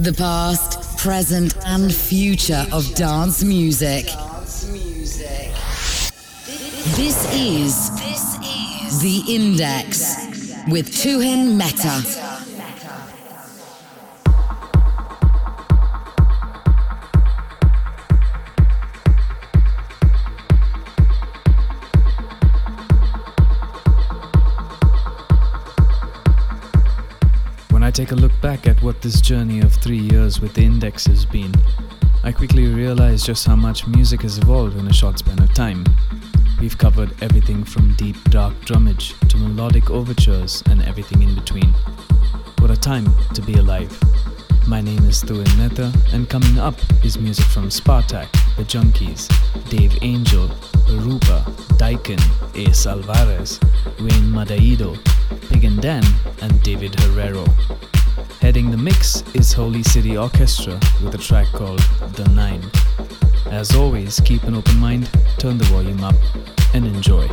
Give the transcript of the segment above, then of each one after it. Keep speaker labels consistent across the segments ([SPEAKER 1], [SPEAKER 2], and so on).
[SPEAKER 1] The past, present, and future of dance music. This is the Index with Tuhin Mehta.
[SPEAKER 2] What this journey of three years with the Index has been, I quickly realized just how much music has evolved in a short span of time. We've covered everything from deep, dark drummage to melodic overtures and everything in between. What a time to be alive. My name is Tuhin Mehta, and coming up is music from Spartaque, The Junkies, Dave Angel, Aruba, Daikin, Ace Alvarez, Wayne Madiedo, Pig and Dan, and David Herrero. Heading the mix is Holy City Orchestra with a track called The Nine. As always, keep an open mind, turn the volume up, and enjoy.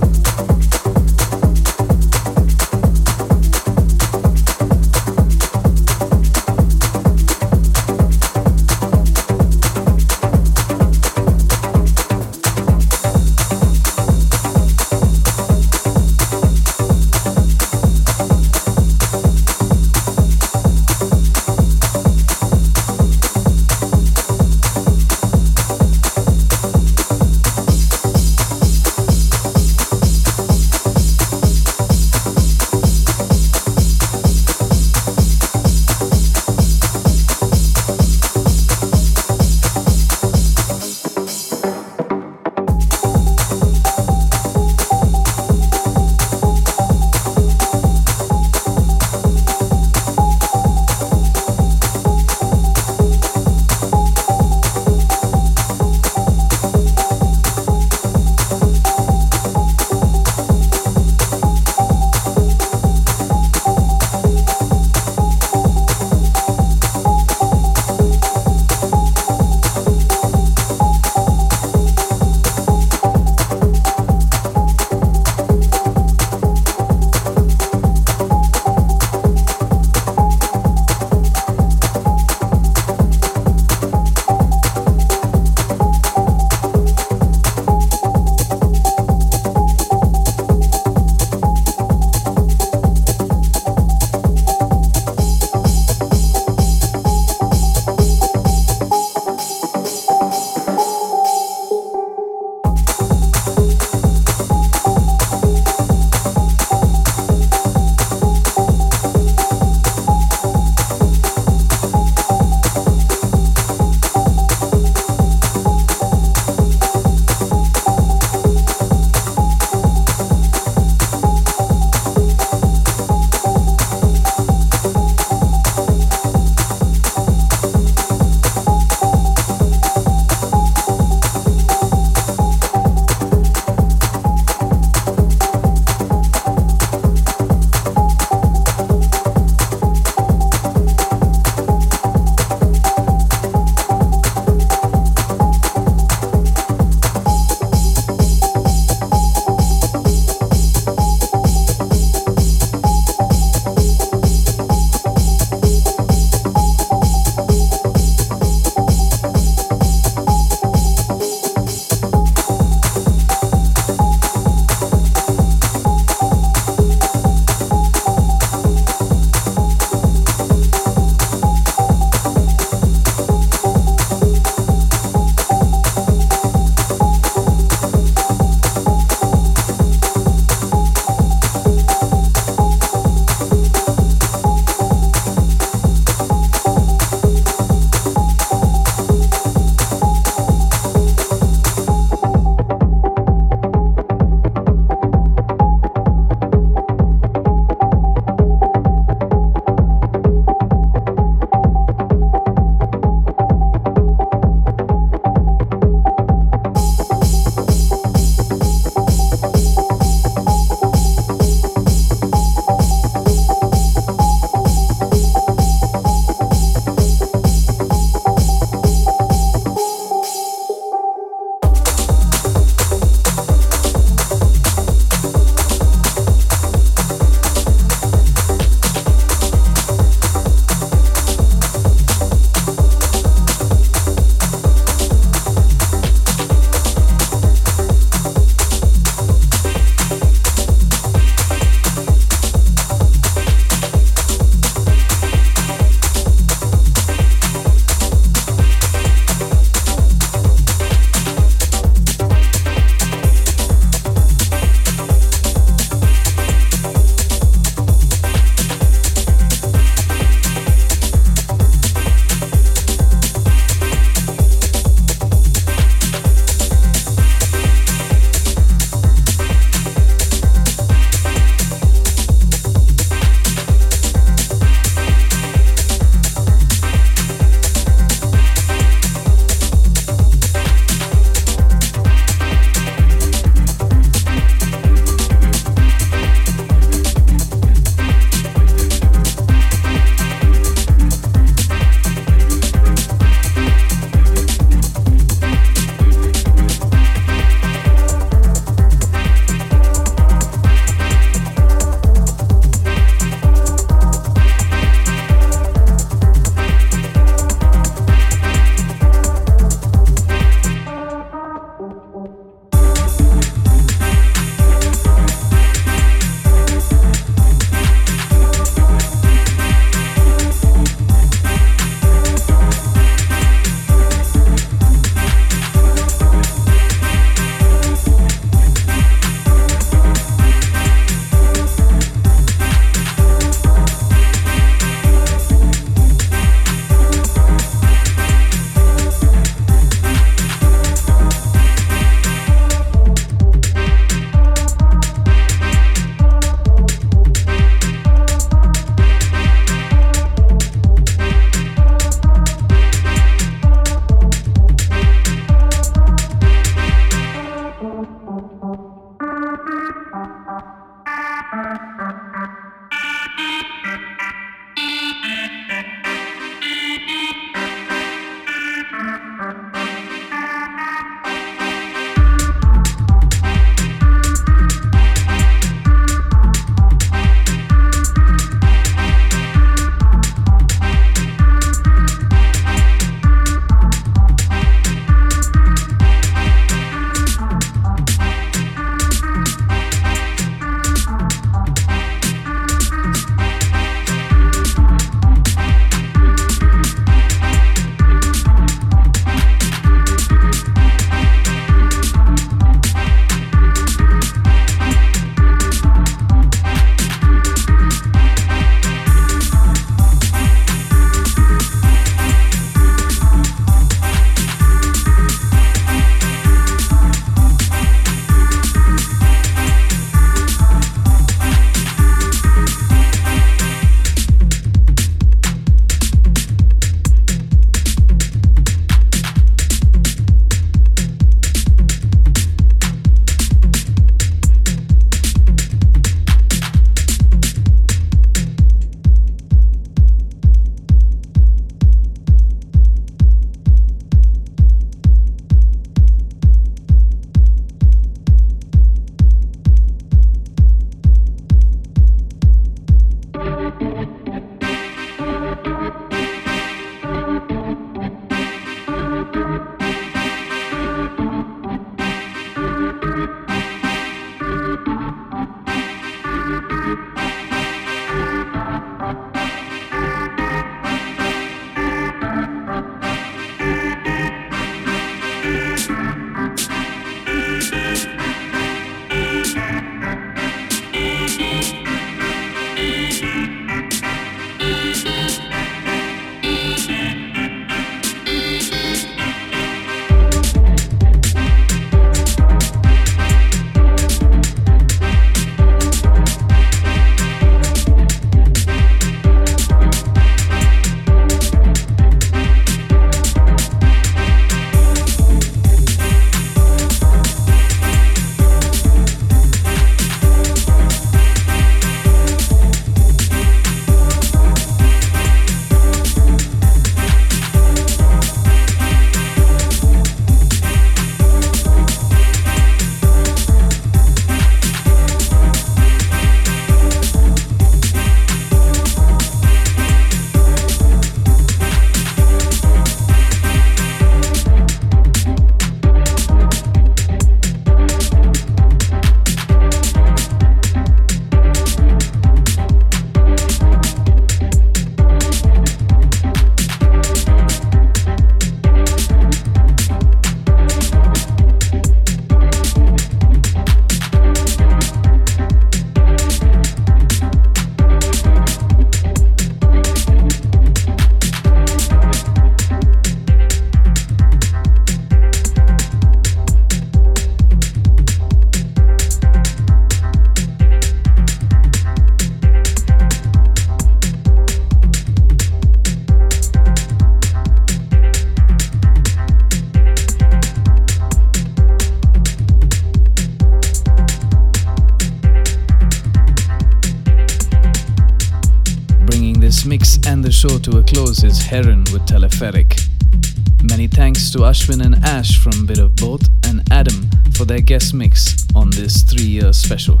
[SPEAKER 2] Many thanks to Ashwin and Ash from Bit of Both and Adam for their guest mix on this three year special.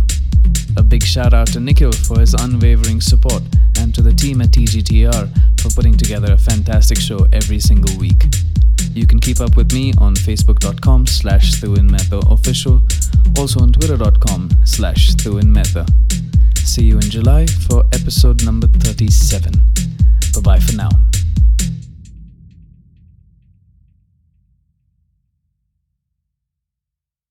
[SPEAKER 2] A big shout out to Nikhil for his unwavering support and to the team at TGTR for putting together a fantastic show every single week. You can keep up with me on facebook.com slash official, also on twitter.com slash See you in July for episode number 37. Bye bye for now.